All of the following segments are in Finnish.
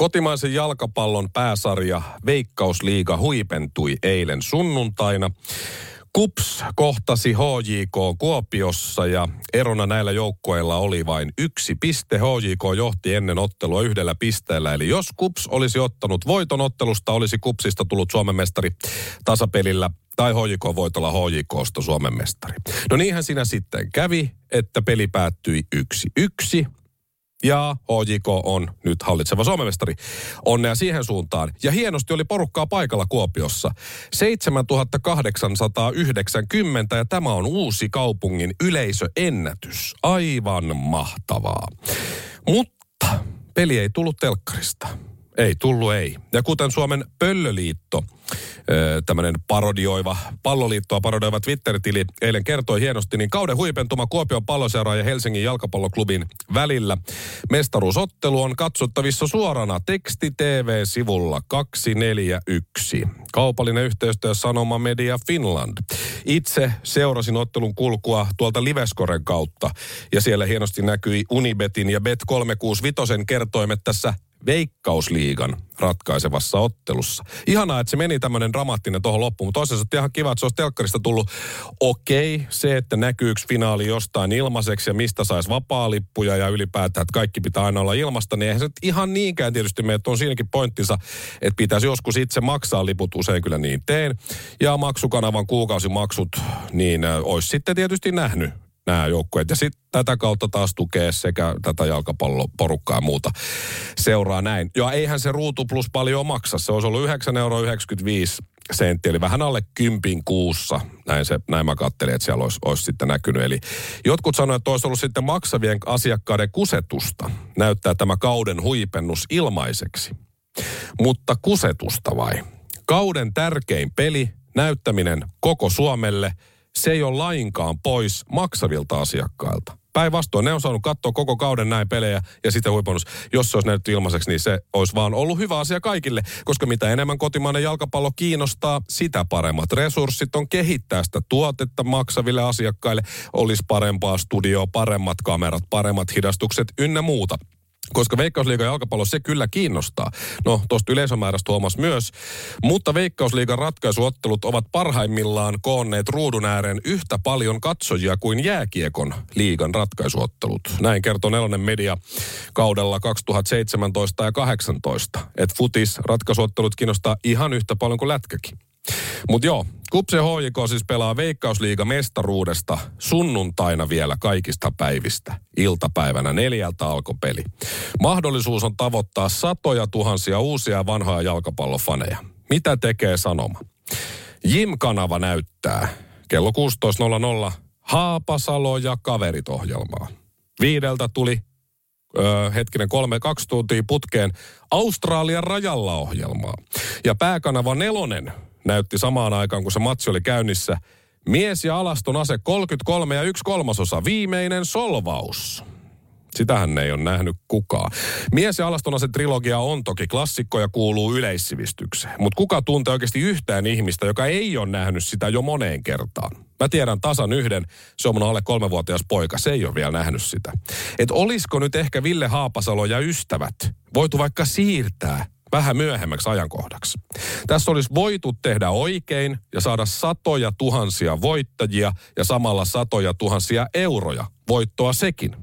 Kotimaisen jalkapallon pääsarja Veikkausliiga huipentui eilen sunnuntaina. Kups kohtasi HJK Kuopiossa ja erona näillä joukkoilla oli vain yksi piste. HJK johti ennen ottelua yhdellä pisteellä. Eli jos Kups olisi ottanut voiton ottelusta, olisi Kupsista tullut Suomen mestari tasapelillä tai HJK voitolla HJKsta Suomen mestari. No niinhän siinä sitten kävi, että peli päättyi yksi yksi. Ja HJK on nyt hallitseva Suomenmestari. Onnea siihen suuntaan. Ja hienosti oli porukkaa paikalla Kuopiossa. 7890 ja tämä on uusi kaupungin yleisöennätys. Aivan mahtavaa. Mutta peli ei tullut telkkarista. Ei tullut, ei. Ja kuten Suomen Pöllöliitto, tämmöinen parodioiva, palloliittoa parodioiva Twitter-tili eilen kertoi hienosti, niin kauden huipentuma Kuopion palloseuraa ja Helsingin jalkapalloklubin välillä. Mestaruusottelu on katsottavissa suorana teksti TV-sivulla 241. Kaupallinen yhteistyö Sanoma Media Finland. Itse seurasin ottelun kulkua tuolta Liveskoren kautta ja siellä hienosti näkyi Unibetin ja Bet365 kertoimet tässä Veikkausliigan ratkaisevassa ottelussa. Ihanaa, että se meni tämmöinen dramaattinen tuohon loppuun, mutta toisaalta ihan kiva, että se olisi telkkarista tullut okei. Okay, se, että näkyy yksi finaali jostain ilmaiseksi ja mistä saisi vapaa-lippuja ja ylipäätään, että kaikki pitää aina olla ilmasta, niin eihän se ihan niinkään tietysti mene, että on siinäkin pointtinsa, että pitäisi joskus itse maksaa liput, usein kyllä niin teen. Ja maksukanavan kuukausimaksut, niin olisi sitten tietysti nähnyt nämä joukkueet. Ja sitten tätä kautta taas tukee sekä tätä jalkapalloporukkaa ja muuta seuraa näin. Ja eihän se ruutu plus paljon maksa. Se olisi ollut 9,95 euroa senttiä, eli vähän alle kympin kuussa. Näin, se, näin mä katselin, että siellä olisi, olisi sitten näkynyt. Eli jotkut sanoivat, että olisi ollut sitten maksavien asiakkaiden kusetusta. Näyttää tämä kauden huipennus ilmaiseksi. Mutta kusetusta vai? Kauden tärkein peli, näyttäminen koko Suomelle – se ei ole lainkaan pois maksavilta asiakkailta. Päinvastoin, ne on saanut katsoa koko kauden näin pelejä ja sitten huiponnus. Jos se olisi näytetty ilmaiseksi, niin se olisi vaan ollut hyvä asia kaikille. Koska mitä enemmän kotimainen jalkapallo kiinnostaa, sitä paremmat resurssit on kehittää sitä tuotetta maksaville asiakkaille. Olisi parempaa studioa, paremmat kamerat, paremmat hidastukset ynnä muuta. Koska Veikkausliigan jalkapallo se kyllä kiinnostaa. No, tuosta yleisömäärästä huomas myös. Mutta Veikkausliigan ratkaisuottelut ovat parhaimmillaan koonneet ruudun ääreen yhtä paljon katsojia kuin jääkiekon liigan ratkaisuottelut. Näin kertoo Nelonen Media kaudella 2017 ja 2018. Että futis ratkaisuottelut kiinnostaa ihan yhtä paljon kuin lätkäkin. Mutta joo, Kupse HJK siis pelaa Veikkausliiga mestaruudesta sunnuntaina vielä kaikista päivistä. Iltapäivänä neljältä alkoi peli. Mahdollisuus on tavoittaa satoja tuhansia uusia vanhoja jalkapallofaneja. Mitä tekee sanoma? Jim-kanava näyttää kello 16.00 Haapasalo ja kaverit ohjelmaa. Viideltä tuli öö, hetkinen kolme, kaksi tuntia putkeen Australian rajalla ohjelmaa. Ja pääkanava nelonen näytti samaan aikaan, kun se matsi oli käynnissä. Mies ja alaston ase 33 ja 1 kolmasosa. Viimeinen solvaus. Sitähän ei ole nähnyt kukaan. Mies ja alaston ase trilogia on toki klassikko ja kuuluu yleissivistykseen. Mutta kuka tuntee oikeasti yhtään ihmistä, joka ei ole nähnyt sitä jo moneen kertaan? Mä tiedän tasan yhden, se on mun alle kolmevuotias poika, se ei ole vielä nähnyt sitä. Et olisiko nyt ehkä Ville Haapasalo ja ystävät voitu vaikka siirtää vähän myöhemmäksi ajankohdaksi. Tässä olisi voitu tehdä oikein ja saada satoja tuhansia voittajia ja samalla satoja tuhansia euroja voittoa sekin.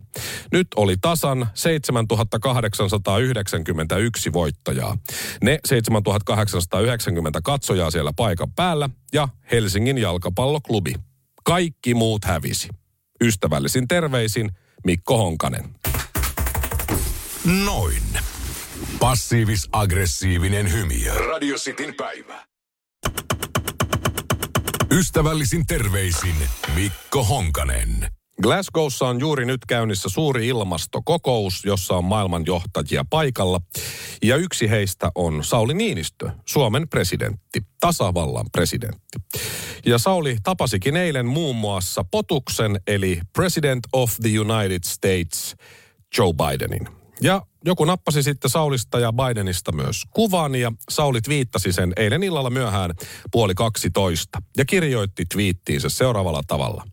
Nyt oli tasan 7891 voittajaa. Ne 7890 katsojaa siellä paikan päällä ja Helsingin jalkapalloklubi. Kaikki muut hävisi. Ystävällisin terveisin Mikko Honkanen. Noin. Passiivis-aggressiivinen hymy. Radio Cityn päivä. Ystävällisin terveisin Mikko Honkanen. Glasgowssa on juuri nyt käynnissä suuri ilmastokokous, jossa on maailman johtajia paikalla. Ja yksi heistä on Sauli Niinistö, Suomen presidentti, tasavallan presidentti. Ja Sauli tapasikin eilen muun muassa Potuksen, eli President of the United States, Joe Bidenin. Ja joku nappasi sitten Saulista ja Bidenista myös kuvan ja Saulit viittasi sen eilen illalla myöhään puoli 12 ja kirjoitti twiittiinsä seuraavalla tavalla.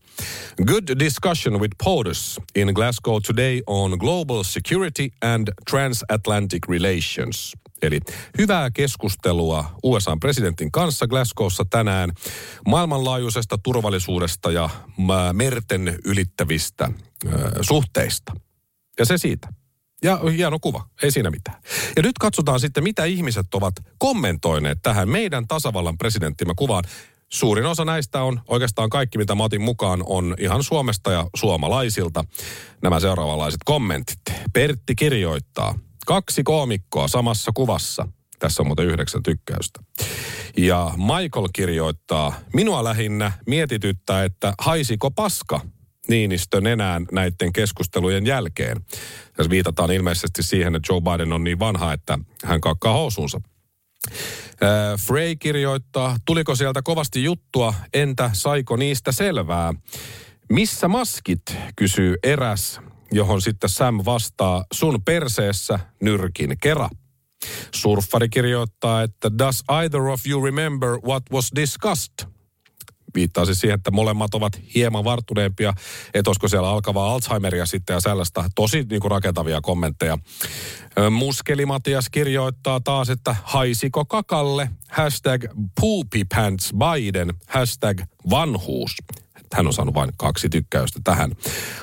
Good discussion with POTUS in Glasgow today on global security and transatlantic relations. Eli hyvää keskustelua USA presidentin kanssa Glasgowssa tänään maailmanlaajuisesta turvallisuudesta ja merten ylittävistä suhteista. Ja se siitä. Ja hieno kuva, ei siinä mitään. Ja nyt katsotaan sitten, mitä ihmiset ovat kommentoineet tähän meidän tasavallan presidenttimme kuvaan. Suurin osa näistä on, oikeastaan kaikki mitä mä otin mukaan, on ihan Suomesta ja suomalaisilta. Nämä seuraavanlaiset kommentit. Pertti kirjoittaa, kaksi koomikkoa samassa kuvassa. Tässä on muuten yhdeksän tykkäystä. Ja Michael kirjoittaa, minua lähinnä mietityttää, että haisiko paska Niinistön enää näiden keskustelujen jälkeen. Tässä viitataan ilmeisesti siihen, että Joe Biden on niin vanha, että hän kakkaa housuunsa. Frey kirjoittaa, tuliko sieltä kovasti juttua, entä saiko niistä selvää? Missä maskit, kysyy eräs, johon sitten Sam vastaa, sun perseessä nyrkin kera. Surffari kirjoittaa, että does either of you remember what was discussed? Viittaa siis siihen, että molemmat ovat hieman varttuneempia, että olisiko siellä alkavaa Alzheimeria sitten ja sellaista tosi niin kuin rakentavia kommentteja. Muskeli Matias kirjoittaa taas, että haisiko kakalle, hashtag poopy pants Biden, hashtag vanhuus. Hän on saanut vain kaksi tykkäystä tähän.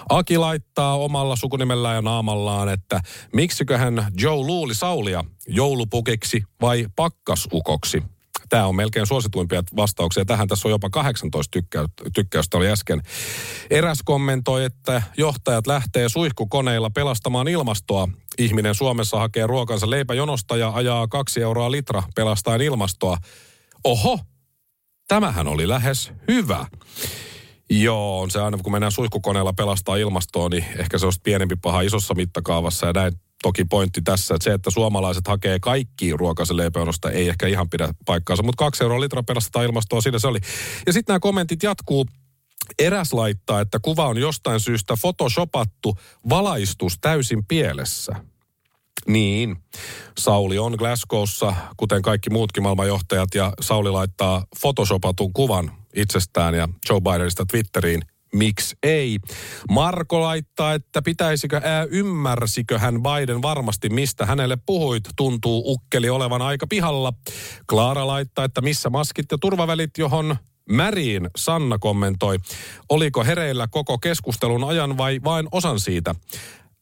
Aki laittaa omalla sukunimellään ja naamallaan, että miksikö hän Joe luuli Saulia joulupukiksi vai pakkasukoksi. Tämä on melkein suosituimpia vastauksia. Tähän tässä on jopa 18 tykkä, tykkäystä oli äsken. Eräs kommentoi, että johtajat lähtee suihkukoneilla pelastamaan ilmastoa. Ihminen Suomessa hakee ruokansa leipäjonosta ja ajaa kaksi euroa litra pelastaen ilmastoa. Oho, tämähän oli lähes hyvä. Joo, on se aina, kun mennään suihkukoneella pelastaa ilmastoa, niin ehkä se olisi pienempi paha isossa mittakaavassa ja näin toki pointti tässä, että se, että suomalaiset hakee kaikki ruokaisen leipäjonosta, ei ehkä ihan pidä paikkaansa, mutta kaksi euroa litra pelastetaan ilmastoa, siinä se oli. Ja sitten nämä kommentit jatkuu. Eräs laittaa, että kuva on jostain syystä photoshopattu valaistus täysin pielessä. Niin, Sauli on Glasgowssa, kuten kaikki muutkin maailmanjohtajat, ja Sauli laittaa photoshopatun kuvan itsestään ja Joe Bidenista Twitteriin miksi ei. Marko laittaa, että pitäisikö, ää, ymmärsikö hän Biden varmasti, mistä hänelle puhuit. Tuntuu ukkeli olevan aika pihalla. Klaara laittaa, että missä maskit ja turvavälit, johon Märiin Sanna kommentoi, oliko hereillä koko keskustelun ajan vai vain osan siitä?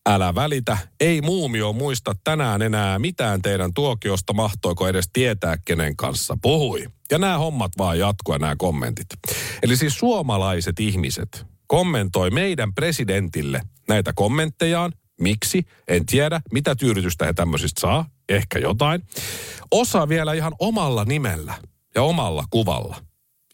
Älä välitä, ei muumio muista tänään enää mitään teidän tuokiosta, mahtoiko edes tietää, kenen kanssa puhui. Ja nämä hommat vaan jatkua, nämä kommentit. Eli siis suomalaiset ihmiset kommentoi meidän presidentille näitä kommenttejaan. Miksi? En tiedä. Mitä tyydytystä he tämmöisistä saa? Ehkä jotain. Osa vielä ihan omalla nimellä ja omalla kuvalla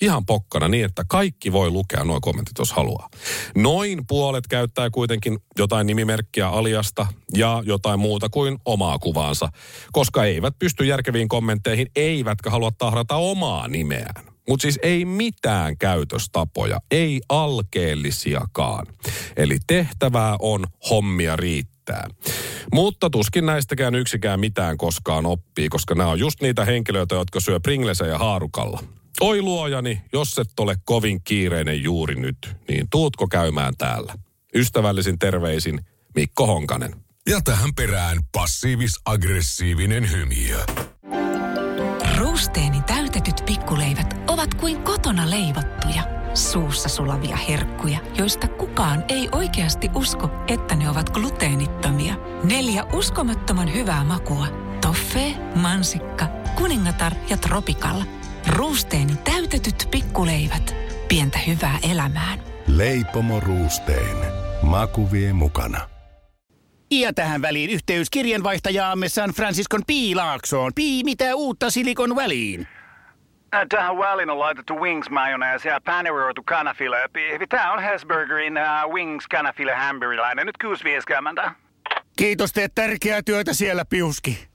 ihan pokkana niin, että kaikki voi lukea nuo kommentit, jos haluaa. Noin puolet käyttää kuitenkin jotain nimimerkkiä aliasta ja jotain muuta kuin omaa kuvaansa, koska eivät pysty järkeviin kommentteihin, eivätkä halua tahrata omaa nimeään. Mutta siis ei mitään käytöstapoja, ei alkeellisiakaan. Eli tehtävää on hommia riittää. Mutta tuskin näistäkään yksikään mitään koskaan oppii, koska nämä on just niitä henkilöitä, jotka syö pringlesejä haarukalla. Oi luojani, jos et ole kovin kiireinen juuri nyt, niin tuutko käymään täällä? Ystävällisin terveisin Mikko Honkanen. Ja tähän perään passiivis-aggressiivinen hymiö. Ruusteeni täytetyt pikkuleivät ovat kuin kotona leivottuja, suussa sulavia herkkuja, joista kukaan ei oikeasti usko, että ne ovat gluteenittomia. Neljä uskomattoman hyvää makua. Toffee, mansikka, kuningatar ja tropikalla – Ruusteen täytetyt pikkuleivät. Pientä hyvää elämään. Leipomo Ruusteen. Maku vie mukana. Ja tähän väliin yhteys kirjanvaihtajaamme San Franciscon Piilaaksoon. Pii, mitä uutta Silikon väliin? Äh, tähän väliin on laitettu wings mayonnaise ja paneroitu kanafila. Tämä on Hesburgerin uh, wings kanafila hamburilainen. Nyt 6.50. Kiitos, teet tärkeää työtä siellä, Piuski.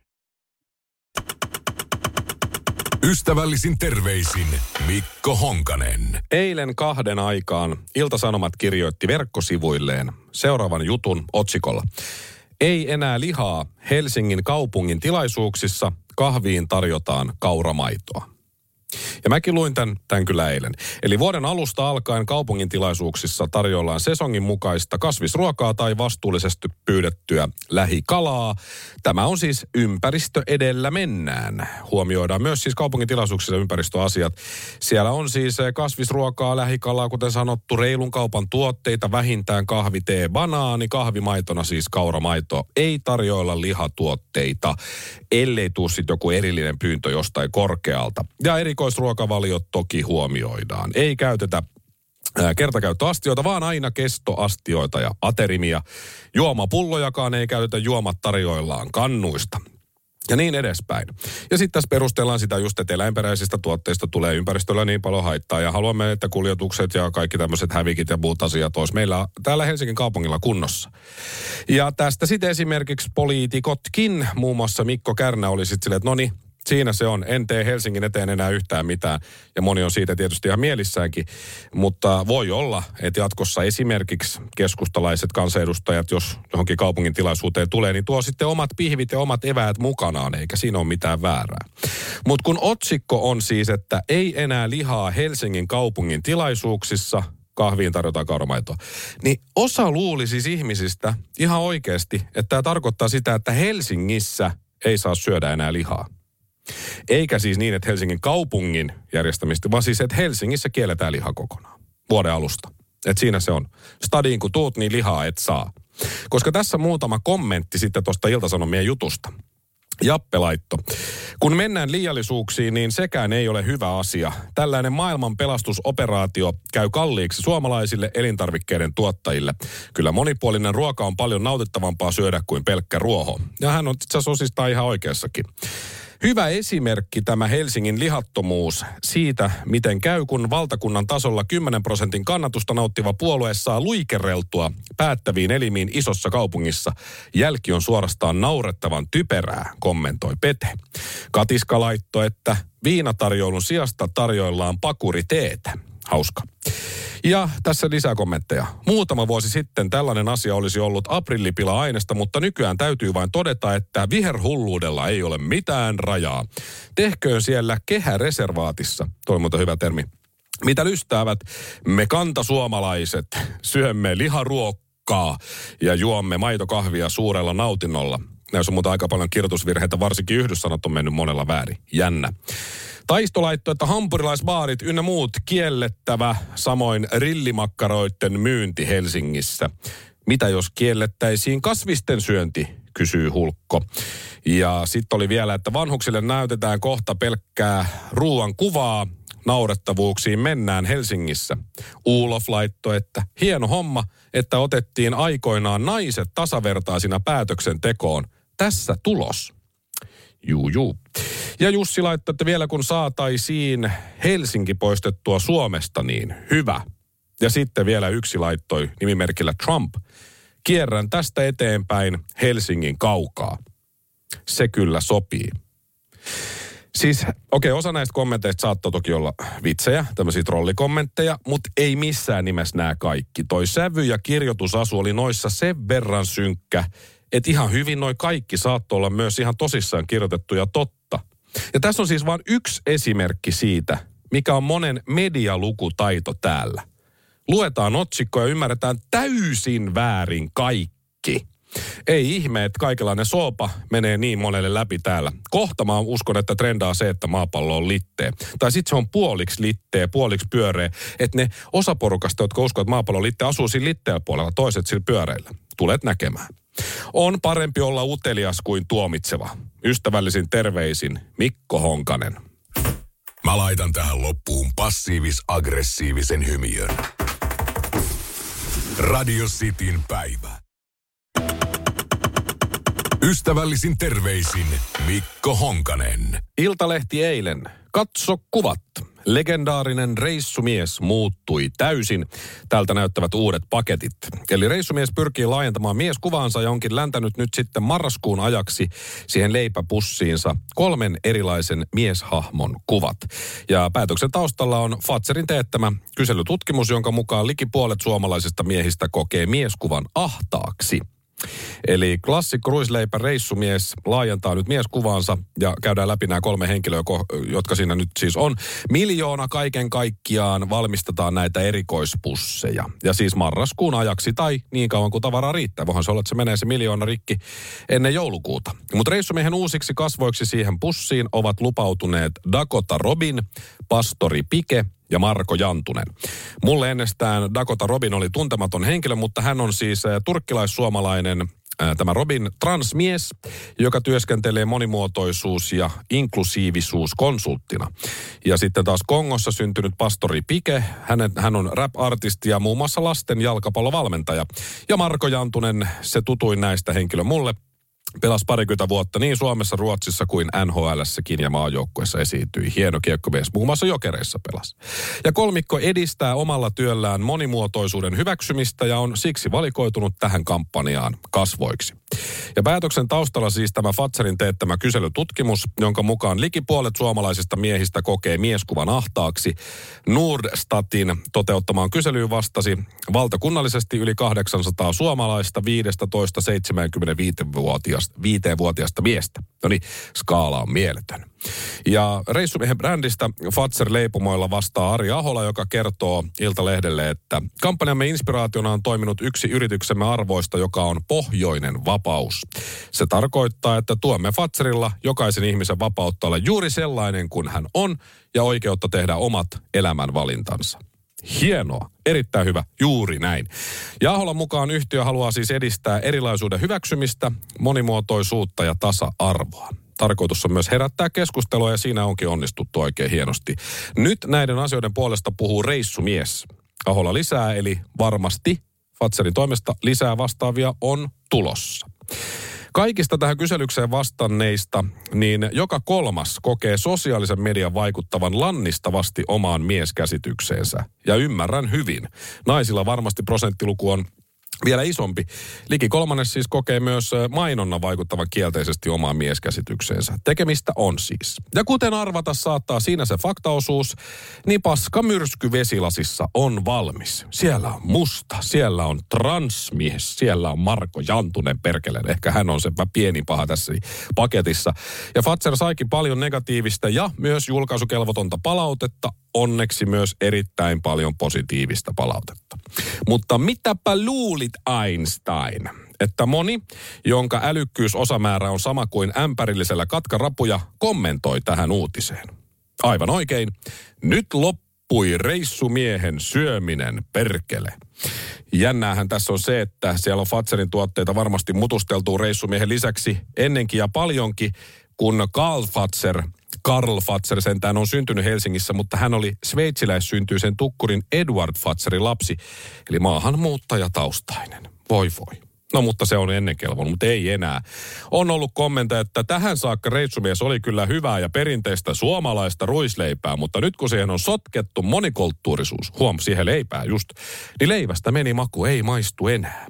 Ystävällisin terveisin Mikko Honkanen. Eilen kahden aikaan Iltasanomat kirjoitti verkkosivuilleen seuraavan jutun otsikolla. Ei enää lihaa Helsingin kaupungin tilaisuuksissa, kahviin tarjotaan kauramaitoa. Ja mäkin luin tämän, tämän kyllä eilen. Eli vuoden alusta alkaen kaupungin tilaisuuksissa tarjoillaan sesongin mukaista kasvisruokaa tai vastuullisesti pyydettyä lähikalaa. Tämä on siis ympäristö edellä mennään. Huomioidaan myös siis kaupungin tilaisuuksissa ympäristöasiat. Siellä on siis eh, kasvisruokaa, lähikalaa, kuten sanottu, reilun kaupan tuotteita, vähintään kahvi, tee, banaani, kahvimaitona siis kauramaito. Ei tarjoilla lihatuotteita, ellei tuu sitten joku erillinen pyyntö jostain korkealta. Ja eri erikoisruokavaliot toki huomioidaan. Ei käytetä kertakäyttöastioita, vaan aina kestoastioita ja aterimia. Juomapullojakaan ei käytetä juomat tarjoillaan kannuista. Ja niin edespäin. Ja sitten tässä perustellaan sitä just, että eläinperäisistä tuotteista tulee ympäristöllä niin paljon haittaa. Ja haluamme, että kuljetukset ja kaikki tämmöiset hävikit ja muut asiat olisi meillä täällä Helsingin kaupungilla kunnossa. Ja tästä sitten esimerkiksi poliitikotkin, muun muassa Mikko Kärnä oli sitten silleen, että no niin, siinä se on. En tee Helsingin eteen enää yhtään mitään. Ja moni on siitä tietysti ihan mielissäänkin. Mutta voi olla, että jatkossa esimerkiksi keskustalaiset kansanedustajat, jos johonkin kaupungin tilaisuuteen tulee, niin tuo sitten omat pihvit ja omat eväät mukanaan, eikä siinä ole mitään väärää. Mutta kun otsikko on siis, että ei enää lihaa Helsingin kaupungin tilaisuuksissa, kahviin tarjotaan kauramaitoa. Niin osa luuli siis ihmisistä ihan oikeasti, että tämä tarkoittaa sitä, että Helsingissä ei saa syödä enää lihaa. Eikä siis niin, että Helsingin kaupungin järjestämistä, vaan siis, että Helsingissä kielletään liha kokonaan vuoden alusta. Et siinä se on. Stadiin kun tuut, niin lihaa et saa. Koska tässä muutama kommentti sitten tuosta Iltasanomien jutusta. Jappe laitto. Kun mennään liiallisuuksiin, niin sekään ei ole hyvä asia. Tällainen maailman pelastusoperaatio käy kalliiksi suomalaisille elintarvikkeiden tuottajille. Kyllä monipuolinen ruoka on paljon nautittavampaa syödä kuin pelkkä ruoho. Ja hän on itse asiassa ihan oikeassakin. Hyvä esimerkki tämä Helsingin lihattomuus siitä, miten käy, kun valtakunnan tasolla 10 prosentin kannatusta nauttiva puolue saa luikereltua päättäviin elimiin isossa kaupungissa. Jälki on suorastaan naurettavan typerää, kommentoi Pete. Katiska laitto, että viinatarjoulun sijasta tarjoillaan pakuriteetä. Hauska. Ja tässä lisää kommentteja. Muutama vuosi sitten tällainen asia olisi ollut aprillipila-aineesta, mutta nykyään täytyy vain todeta, että viherhulluudella ei ole mitään rajaa. Tehköön siellä kehäreservaatissa. Toi on hyvä termi. Mitä lystäävät me kantasuomalaiset? Syömme liharuokkaa ja juomme maitokahvia suurella nautinnolla. Näissä on muuta aika paljon kirjoitusvirheitä, varsinkin yhdyssanat on mennyt monella väärin. Jännä. Taisto laittoi, että hampurilaisbaarit ynnä muut kiellettävä, samoin rillimakkaroiden myynti Helsingissä. Mitä jos kiellettäisiin kasvisten syönti, kysyy Hulkko. Ja sitten oli vielä, että vanhuksille näytetään kohta pelkkää ruuan kuvaa, naurettavuuksiin mennään Helsingissä. Uulof laittoi, että hieno homma, että otettiin aikoinaan naiset tasavertaisina päätöksentekoon. Tässä tulos. Juu, juu. Ja Jussi laittoi, että vielä kun saataisiin Helsinki poistettua Suomesta, niin hyvä. Ja sitten vielä yksi laittoi nimimerkillä Trump. Kierrän tästä eteenpäin Helsingin kaukaa. Se kyllä sopii. Siis, okei, okay, osa näistä kommenteista saattoi toki olla vitsejä, tämmöisiä trollikommentteja, mutta ei missään nimessä nämä kaikki. Toi sävy ja kirjoitusasu oli noissa sen verran synkkä, että ihan hyvin noin kaikki saattoi olla myös ihan tosissaan kirjoitettuja totta. Ja tässä on siis vain yksi esimerkki siitä, mikä on monen medialukutaito täällä. Luetaan otsikkoja ja ymmärretään täysin väärin kaikki. Ei ihme, että kaikenlainen soopa menee niin monelle läpi täällä. Kohta mä uskon, että trendaa se, että maapallo on litteä. Tai sitten se on puoliksi litteä, puoliksi pyöreä. Että ne osaporukasta, jotka uskovat, että maapallo on litteä, asuu siinä puolella, toiset sillä pyöreillä. Tulet näkemään. On parempi olla utelias kuin tuomitseva. Ystävällisin terveisin Mikko Honkanen. Mä laitan tähän loppuun passiivis-aggressiivisen hymiön. Radio Cityn päivä. Ystävällisin terveisin Mikko Honkanen. Iltalehti eilen. Katso kuvat. Legendaarinen reissumies muuttui täysin. Tältä näyttävät uudet paketit. Eli reissumies pyrkii laajentamaan mieskuvaansa ja onkin läntänyt nyt sitten marraskuun ajaksi siihen leipäpussiinsa kolmen erilaisen mieshahmon kuvat. Ja päätöksen taustalla on Fatserin teettämä kyselytutkimus, jonka mukaan liki puolet suomalaisista miehistä kokee mieskuvan ahtaaksi. Eli klassik ruisleipä reissumies laajentaa nyt mieskuvaansa ja käydään läpi nämä kolme henkilöä, jotka siinä nyt siis on. Miljoona kaiken kaikkiaan valmistetaan näitä erikoispusseja. Ja siis marraskuun ajaksi tai niin kauan kuin tavaraa riittää. Voihan se olla, että se menee se miljoona rikki ennen joulukuuta. Mutta reissumiehen uusiksi kasvoiksi siihen pussiin ovat lupautuneet Dakota Robin, Pastori Pike – ja Marko Jantunen. Mulle ennestään Dakota Robin oli tuntematon henkilö, mutta hän on siis eh, turkkilais-suomalainen eh, tämä Robin transmies, joka työskentelee monimuotoisuus- ja inklusiivisuuskonsulttina. Ja sitten taas Kongossa syntynyt pastori Pike, hänen, hän on rap-artisti ja muun muassa lasten jalkapallovalmentaja. Ja Marko Jantunen, se tutuin näistä henkilö mulle, Pelasi parikymmentä vuotta niin Suomessa, Ruotsissa kuin NHLssäkin ja maajoukkueessa esiintyi. Hieno kiekkomies, muun muassa jokereissa pelasi. Ja kolmikko edistää omalla työllään monimuotoisuuden hyväksymistä ja on siksi valikoitunut tähän kampanjaan kasvoiksi. Ja päätöksen taustalla siis tämä Fatserin teettämä kyselytutkimus, jonka mukaan likipuolet suomalaisista miehistä kokee mieskuvan ahtaaksi. Nordstatin toteuttamaan kyselyyn vastasi valtakunnallisesti yli 800 suomalaista 15-75-vuotiaasta vuotiaasta miestä. No niin, skaala on mieletön. Ja reissumiehen brändistä Fatser Leipumoilla vastaa Ari Ahola, joka kertoo Iltalehdelle, että kampanjamme inspiraationa on toiminut yksi yrityksemme arvoista, joka on pohjoinen vapaus. Se tarkoittaa, että tuemme Fatserilla jokaisen ihmisen vapautta olla juuri sellainen kuin hän on ja oikeutta tehdä omat elämänvalintansa. Hienoa, erittäin hyvä, juuri näin. Ja Aholan mukaan yhtiö haluaa siis edistää erilaisuuden hyväksymistä, monimuotoisuutta ja tasa-arvoa tarkoitus on myös herättää keskustelua ja siinä onkin onnistuttu oikein hienosti. Nyt näiden asioiden puolesta puhuu reissumies. Ahola lisää, eli varmasti Fatserin toimesta lisää vastaavia on tulossa. Kaikista tähän kyselykseen vastanneista, niin joka kolmas kokee sosiaalisen median vaikuttavan lannistavasti omaan mieskäsitykseensä. Ja ymmärrän hyvin. Naisilla varmasti prosenttiluku on vielä isompi. Liki kolmannes siis kokee myös mainonnan vaikuttavan kielteisesti omaan mieskäsitykseensä. Tekemistä on siis. Ja kuten arvata saattaa siinä se faktaosuus, niin paska myrsky vesilasissa on valmis. Siellä on musta, siellä on transmies, siellä on Marko Jantunen perkeleen. Ehkä hän on se pieni paha tässä paketissa. Ja Fatser saikin paljon negatiivista ja myös julkaisukelvotonta palautetta onneksi myös erittäin paljon positiivista palautetta. Mutta mitäpä luulit Einstein? Että moni, jonka älykkyysosamäärä on sama kuin ämpärillisellä katkarapuja, kommentoi tähän uutiseen. Aivan oikein. Nyt loppui reissumiehen syöminen perkele. Jännäähän tässä on se, että siellä on Fatserin tuotteita varmasti mutusteltuu reissumiehen lisäksi ennenkin ja paljonkin, kun Karl Fatser – Karl Fatser sentään on syntynyt Helsingissä, mutta hän oli sveitsiläissyntyisen tukkurin Edward Fatserin lapsi, eli maahanmuuttajataustainen. Voi voi. No mutta se on ennen kelvon, mutta ei enää. On ollut kommentta, että tähän saakka reissumies oli kyllä hyvää ja perinteistä suomalaista ruisleipää, mutta nyt kun siihen on sotkettu monikulttuurisuus, huom, siihen leipää just, niin leivästä meni maku, ei maistu enää.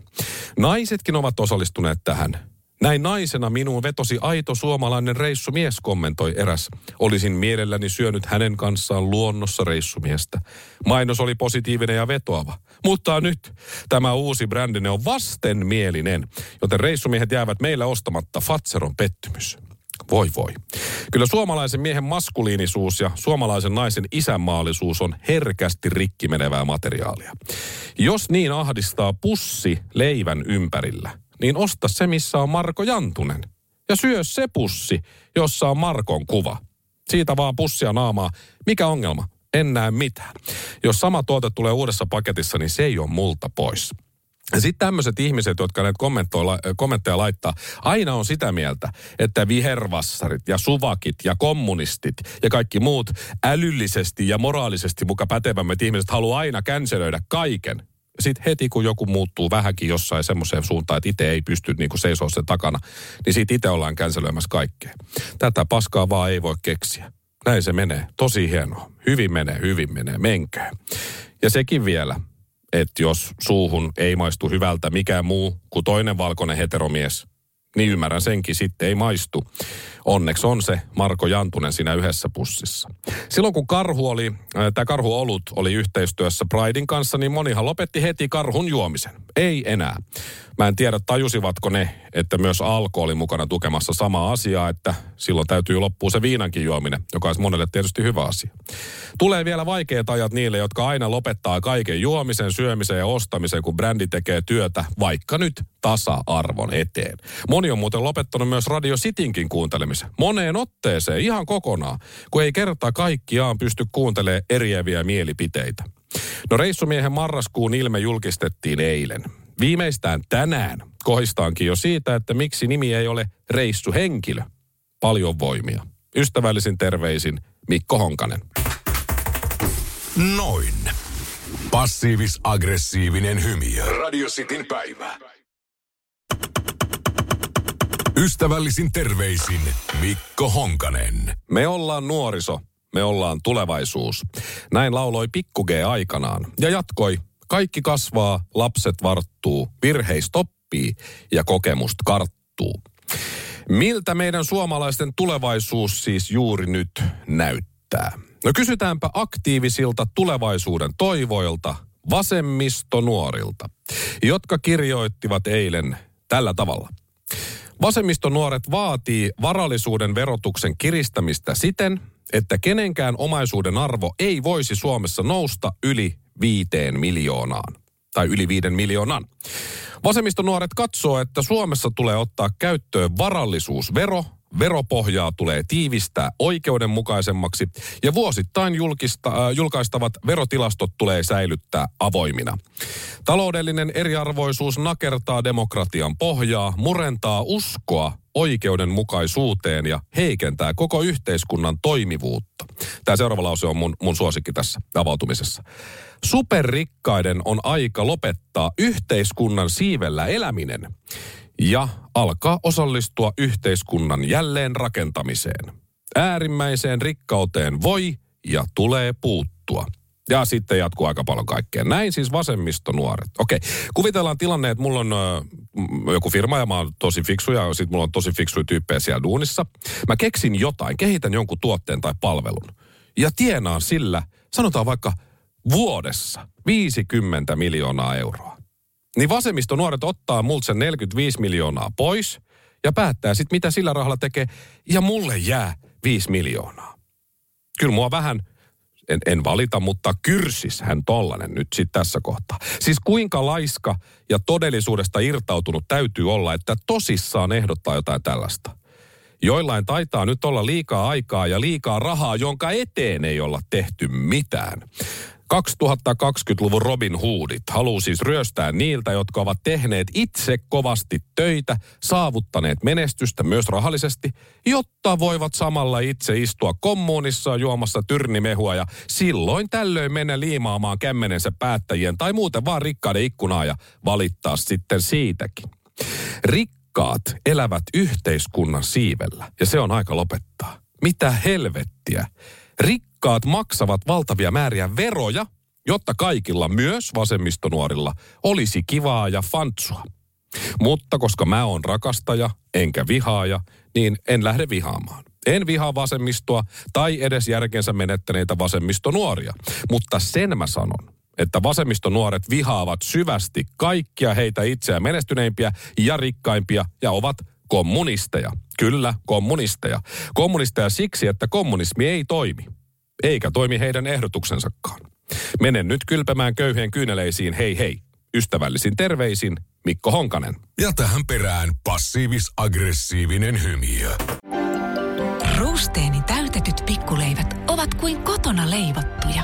Naisetkin ovat osallistuneet tähän. Näin naisena minuun vetosi aito suomalainen reissumies, kommentoi eräs. Olisin mielelläni syönyt hänen kanssaan luonnossa reissumiestä. Mainos oli positiivinen ja vetoava. Mutta nyt tämä uusi brändine on vastenmielinen, joten reissumiehet jäävät meillä ostamatta. Fatseron pettymys. Voi voi. Kyllä suomalaisen miehen maskuliinisuus ja suomalaisen naisen isänmaallisuus on herkästi rikki menevää materiaalia. Jos niin ahdistaa pussi leivän ympärillä, niin osta se, missä on Marko Jantunen. Ja syö se pussi, jossa on Markon kuva. Siitä vaan pussia naamaa. Mikä ongelma? En näe mitään. Jos sama tuote tulee uudessa paketissa, niin se ei ole multa pois. Sitten tämmöiset ihmiset, jotka näitä kommentteja, kommentteja laittaa, aina on sitä mieltä, että vihervassarit ja suvakit ja kommunistit ja kaikki muut älyllisesti ja moraalisesti muka pätevämmät ihmiset haluaa aina känselöidä kaiken. Sitten heti kun joku muuttuu vähänkin jossain semmoiseen suuntaan, että itse ei pysty niinku seisoo sen takana, niin siitä itse ollaan känselöimässä kaikkea. Tätä paskaa vaan ei voi keksiä. Näin se menee. Tosi hienoa. Hyvin menee, hyvin menee. Menkää. Ja sekin vielä, että jos suuhun ei maistu hyvältä mikään muu kuin toinen valkoinen heteromies, niin ymmärrän senkin sitten, ei maistu. Onneksi on se Marko Jantunen siinä yhdessä pussissa. Silloin kun karhu oli, äh, tämä karhu olut oli yhteistyössä Pridein kanssa, niin monihan lopetti heti karhun juomisen. Ei enää. Mä en tiedä, tajusivatko ne, että myös Alko oli mukana tukemassa samaa asiaa, että silloin täytyy loppua se viinankin juominen, joka olisi monelle tietysti hyvä asia. Tulee vielä vaikeat ajat niille, jotka aina lopettaa kaiken juomisen, syömisen ja ostamisen, kun brändi tekee työtä, vaikka nyt tasa-arvon eteen. Moni on muuten lopettanut myös Radio Citynkin kuuntelemisen. Moneen otteeseen, ihan kokonaan, kun ei kerta kaikkiaan pysty kuuntelemaan eriäviä mielipiteitä. No reissumiehen marraskuun ilme julkistettiin eilen. Viimeistään tänään kohistaankin jo siitä, että miksi nimi ei ole reissuhenkilö. Paljon voimia. Ystävällisin terveisin Mikko Honkanen. Noin. Passiivis-aggressiivinen hymiö. Radio Cityn päivä. Ystävällisin terveisin Mikko Honkanen. Me ollaan nuoriso, me ollaan tulevaisuus. Näin lauloi Pikku G aikanaan ja jatkoi. Kaikki kasvaa, lapset varttuu, virheistä oppii ja kokemusta karttuu. Miltä meidän suomalaisten tulevaisuus siis juuri nyt näyttää? No kysytäänpä aktiivisilta tulevaisuuden toivoilta, vasemmistonuorilta, jotka kirjoittivat eilen tällä tavalla. Vasemmistonuoret vaatii varallisuuden verotuksen kiristämistä siten, että kenenkään omaisuuden arvo ei voisi Suomessa nousta yli viiteen miljoonaan. Tai yli viiden miljoonan. Vasemmistonuoret katsoo, että Suomessa tulee ottaa käyttöön varallisuusvero, veropohjaa tulee tiivistää oikeudenmukaisemmaksi ja vuosittain julkista, äh, julkaistavat verotilastot tulee säilyttää avoimina. Taloudellinen eriarvoisuus nakertaa demokratian pohjaa, murentaa uskoa oikeudenmukaisuuteen ja heikentää koko yhteiskunnan toimivuutta. Tämä seuraava lause on mun, mun suosikki tässä avautumisessa. Superrikkaiden on aika lopettaa yhteiskunnan siivellä eläminen ja alkaa osallistua yhteiskunnan jälleen rakentamiseen. Äärimmäiseen rikkauteen voi ja tulee puuttua. Ja sitten jatkuu aika paljon kaikkea. Näin siis vasemmistonuoret. Okei, kuvitellaan tilanne, että mulla on ö, joku firma ja mä oon tosi fiksu ja sit mulla on tosi fiksuja tyyppejä siellä duunissa. Mä keksin jotain, kehitän jonkun tuotteen tai palvelun. Ja tienaan sillä, sanotaan vaikka vuodessa 50 miljoonaa euroa. Niin vasemmisto nuoret ottaa multa sen 45 miljoonaa pois ja päättää sitten, mitä sillä rahalla tekee. Ja mulle jää 5 miljoonaa. Kyllä mua vähän, en, en valita, mutta kyrsis hän tollanen nyt sitten tässä kohtaa. Siis kuinka laiska ja todellisuudesta irtautunut täytyy olla, että tosissaan ehdottaa jotain tällaista. Joillain taitaa nyt olla liikaa aikaa ja liikaa rahaa, jonka eteen ei olla tehty mitään. 2020-luvun Robin Hoodit haluaa siis ryöstää niiltä, jotka ovat tehneet itse kovasti töitä, saavuttaneet menestystä myös rahallisesti, jotta voivat samalla itse istua kommunissa juomassa tyrnimehua ja silloin tällöin mennä liimaamaan kämmenensä päättäjien tai muuten vaan rikkaiden ikkunaa ja valittaa sitten siitäkin. Rikkaat elävät yhteiskunnan siivellä ja se on aika lopettaa. Mitä helvettiä? Rikkaat maksavat valtavia määriä veroja, jotta kaikilla, myös vasemmistonuorilla, olisi kivaa ja fantsua. Mutta koska mä oon rakastaja, enkä vihaaja, niin en lähde vihaamaan. En vihaa vasemmistoa tai edes järkensä menettäneitä vasemmistonuoria. Mutta sen mä sanon, että vasemmistonuoret vihaavat syvästi kaikkia heitä itseä menestyneimpiä ja rikkaimpia ja ovat kommunisteja. Kyllä, kommunisteja. Kommunisteja siksi, että kommunismi ei toimi. Eikä toimi heidän ehdotuksensakaan. Menen nyt kylpemään köyhien kyyneleisiin, hei hei. Ystävällisin terveisin, Mikko Honkanen. Ja tähän perään passiivis-aggressiivinen hymiö. Ruusteeni täytetyt pikkuleivät ovat kuin kotona leivottuja,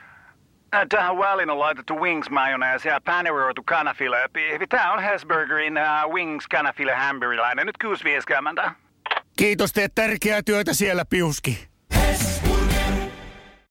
Äh, Tähän väliin on laitettu wings mayonnaise ja paneroitu kanafila. Tämä on Hesburgerin uh, wings kanafila hamburilainen. Nyt kuusi vieskäämäntä. Kiitos, teet tärkeää työtä siellä, Piuski.